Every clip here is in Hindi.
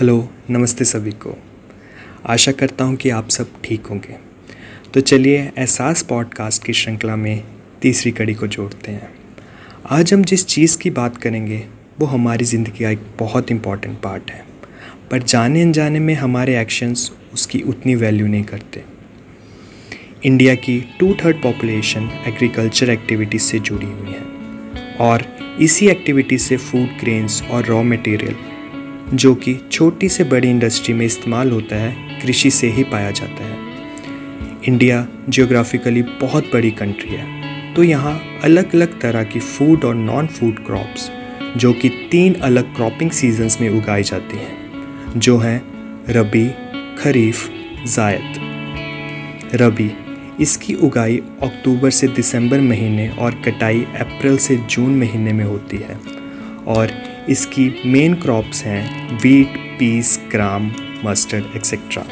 हेलो, नमस्ते सभी को। आशा करता हूँ कि आप सब ठीक होंगे। तो चलिए एहसास पॉडकास्ट की श्रृंखला में तीसरी कड़ी को जोड़ते हैं। आज हम जिस चीज़ की बात करेंगे, वो हमारी ज़िंदगी का एक बहुत इंपॉर्टेंट पार्ट है। पर जाने अनजाने में हमारे एक्शंस उसकी उतनी वैल्यू नहीं करते। इंडिया की two third population agriculture activities से जुड़ी हुई है। और इसी एक्टिविटी से फ़ूड ग्रेन्स और रॉ मटेरियल जो कि छोटी से बड़ी इंडस्ट्री में इस्तेमाल होता है, कृषि से ही पाया जाता है। इंडिया जियोग्राफिकली बहुत बड़ी कंट्री है। तो यहाँ अलग अलग तरह की फ़ूड और नॉन फ़ूड क्रॉप्स जो कि तीन अलग क्रॉपिंग सीजन्स में उगाई जाती हैं, जो हैं रबी, खरीफ, जायद। रबी, इसकी उगाई अक्टूबर से दिसंबर महीने और कटाई अप्रैल से जून महीने में होती है और इसकी मेन क्रॉप्स हैं wheat peas gram mustard etcetera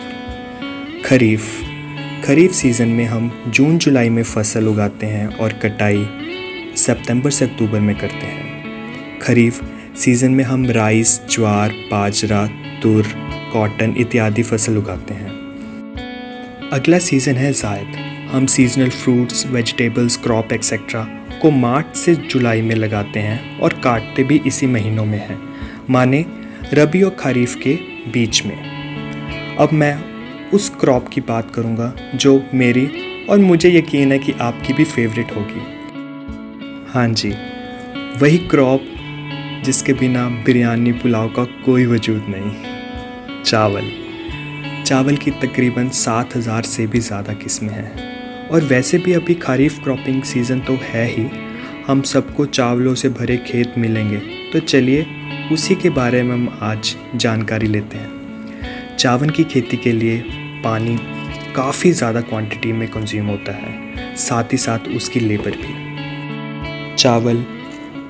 kharif. Kharif season में हम जून, जुलाई में फ़सल उगाते हैं और कटाई सितंबर से अक्टूबर में करते हैं। खरीफ सीज़न में हम राइस ज्वार, बाजरा, तुर कॉटन इत्यादि फ़सल उगाते हैं। अगला सीज़न है जायद। हम seasonal fruits vegetables crop etcetera को मार्च से जुलाई में लगाते हैं और काटते भी इसी महीनों में हैं, माने रबी और खरीफ के बीच में। अब मैं उस क्रॉप की बात करूँगा जो मेरी और मुझे यकीन है कि आपकी भी फेवरेट होगी। हाँ जी, वही क्रॉप जिसके बिना बिरयानी पुलाव का कोई वजूद नहीं। चावल। चावल की तकरीबन सात हज़ार से भी ज़्यादा किस्में हैं। और वैसे भी अभी खरीफ क्रॉपिंग सीज़न तो है ही। हम सबको चावलों से भरे खेत मिलेंगे। तो चलिए, उसी के बारे में हम आज जानकारी लेते हैं। चावल की खेती के लिए पानी काफ़ी ज़्यादा क्वांटिटी में कंज्यूम होता है। साथ ही साथ उसकी लेबर भी। चावल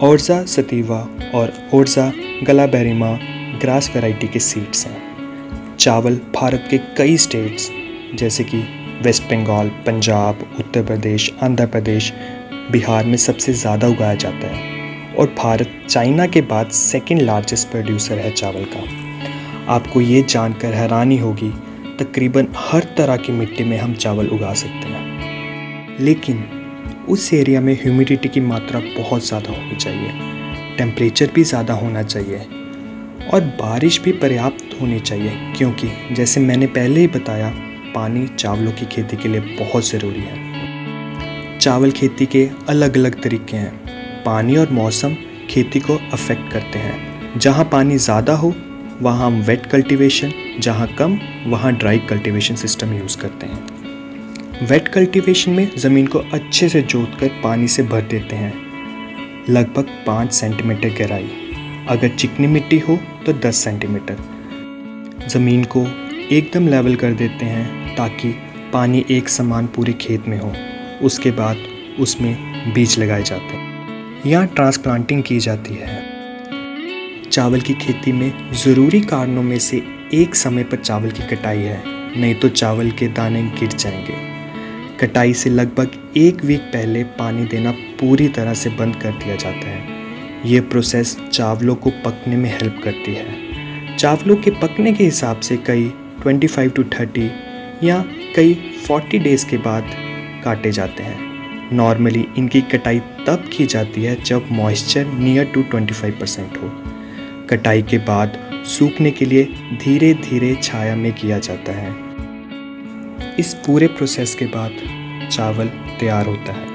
औरजा सतीवा और औरजा गलाबेरिमा, ग्रास वैरायटी के सीड्स हैं। चावल भारत के कई स्टेट्स जैसे कि वेस्ट बंगाल, पंजाब, उत्तर प्रदेश, आंध्र प्रदेश, बिहार में सबसे ज़्यादा उगाया जाता है। और भारत चाइना के बाद सेकेंड लार्जेस्ट प्रोड्यूसर है चावल का। आपको ये जानकर हैरानी होगी, तकरीबन हर तरह की मिट्टी में हम चावल उगा सकते हैं। लेकिन उस एरिया में ह्यूमिडिटी की मात्रा बहुत ज़्यादा होनी चाहिए। टेम्परेचर भी ज़्यादा होना चाहिए। और बारिश भी पर्याप्त होनी चाहिए, क्योंकि जैसे मैंने पहले ही बताया पानी चावलों की खेती के लिए बहुत ज़रूरी है। चावल खेती के अलग अलग तरीके हैं। पानी और मौसम खेती को अफेक्ट करते हैं। जहाँ पानी ज़्यादा हो, वहाँ हम वेट कल्टीवेशन जहाँ कम, वहाँ ड्राई कल्टीवेशन सिस्टम यूज़ करते हैं। वेट कल्टीवेशन में ज़मीन को अच्छे से जोत कर पानी से भर देते हैं। लगभग पाँच सेंटीमीटर गहराई। अगर चिकनी मिट्टी हो तो दस सेंटीमीटर ज़मीन को एकदम लेवल कर देते हैं। ताकि पानी एक समान पूरे खेत में हो। उसके बाद उसमें बीज लगाए जाते हैं। यहाँ ट्रांसप्लांटिंग की जाती है। चावल की खेती में ज़रूरी कारणों में से एक समय पर चावल की कटाई है, नहीं तो चावल के दाने गिर जाएँगे। कटाई से लगभग एक वीक पहले पानी देना पूरी तरह से बंद कर दिया जाता है। ये प्रोसेस चावलों को पकने में हेल्प करती है। चावलों के पकने के हिसाब से कई 25 टू 30 या कई 40 डेज़ के बाद काटे जाते हैं। नॉर्मली इनकी कटाई तब की जाती है जब मॉइस्चर नियर टू 25 परसेंट हो। कटाई के बाद सूखने के लिए धीरे धीरे छाया में किया जाता है। इस पूरे प्रोसेस के बाद चावल तैयार होता है।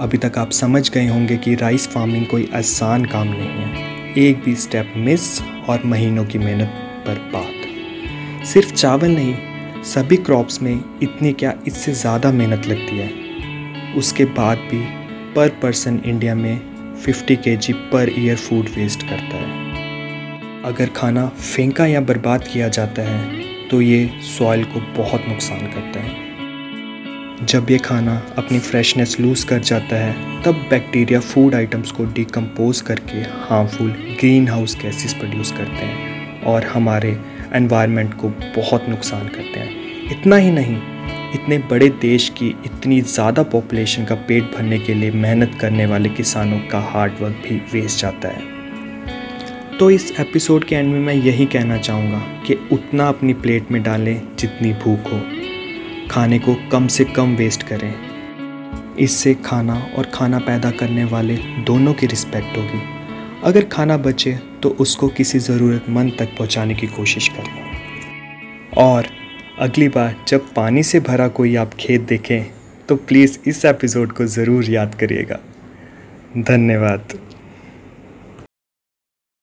अभी तक आप समझ गए होंगे कि राइस फ़ार्मिंग कोई आसान काम नहीं है। एक भी स्टेप मिस और महीनों की मेहनत बर्बाद। सिर्फ़ चावल नहीं सभी क्रॉप्स में इतनी क्या इससे ज़्यादा मेहनत लगती है। उसके बाद भी पर पर्सन इंडिया में 50 के पर ईयर फ़ूड वेस्ट करता है। अगर खाना फेंका या बर्बाद किया जाता है तो ये सॉइल को बहुत नुकसान करता है। जब ये खाना अपनी फ्रेशनेस लूज़ कर जाता है, तब बैक्टीरिया फ़ूड आइटम्स को डिकम्पोज करके harmful greenhouse gases produce करते हैं और हमारे एनवायरनमेंट को बहुत नुकसान करते हैं। इतना ही नहीं, इतने बड़े देश की इतनी ज़्यादा पॉपुलेशन का पेट भरने के लिए मेहनत करने वाले किसानों का हार्डवर्क भी वेस्ट जाता है। तो इस एपिसोड के एंड में मैं यही कहना चाहूँगा कि उतना अपनी प्लेट में डालें जितनी भूख हो। खाने को कम से कम वेस्ट करें। इससे खाना और खाना पैदा करने वाले दोनों की रिस्पेक्ट होगी। अगर खाना बचे तो उसको किसी ज़रूरतमंद तक पहुँचाने की कोशिश करें। और अगली बार जब पानी से भरा कोई आप खेत देखें तो प्लीज़ इस एपिसोड को ज़रूर याद करिएगा। धन्यवाद।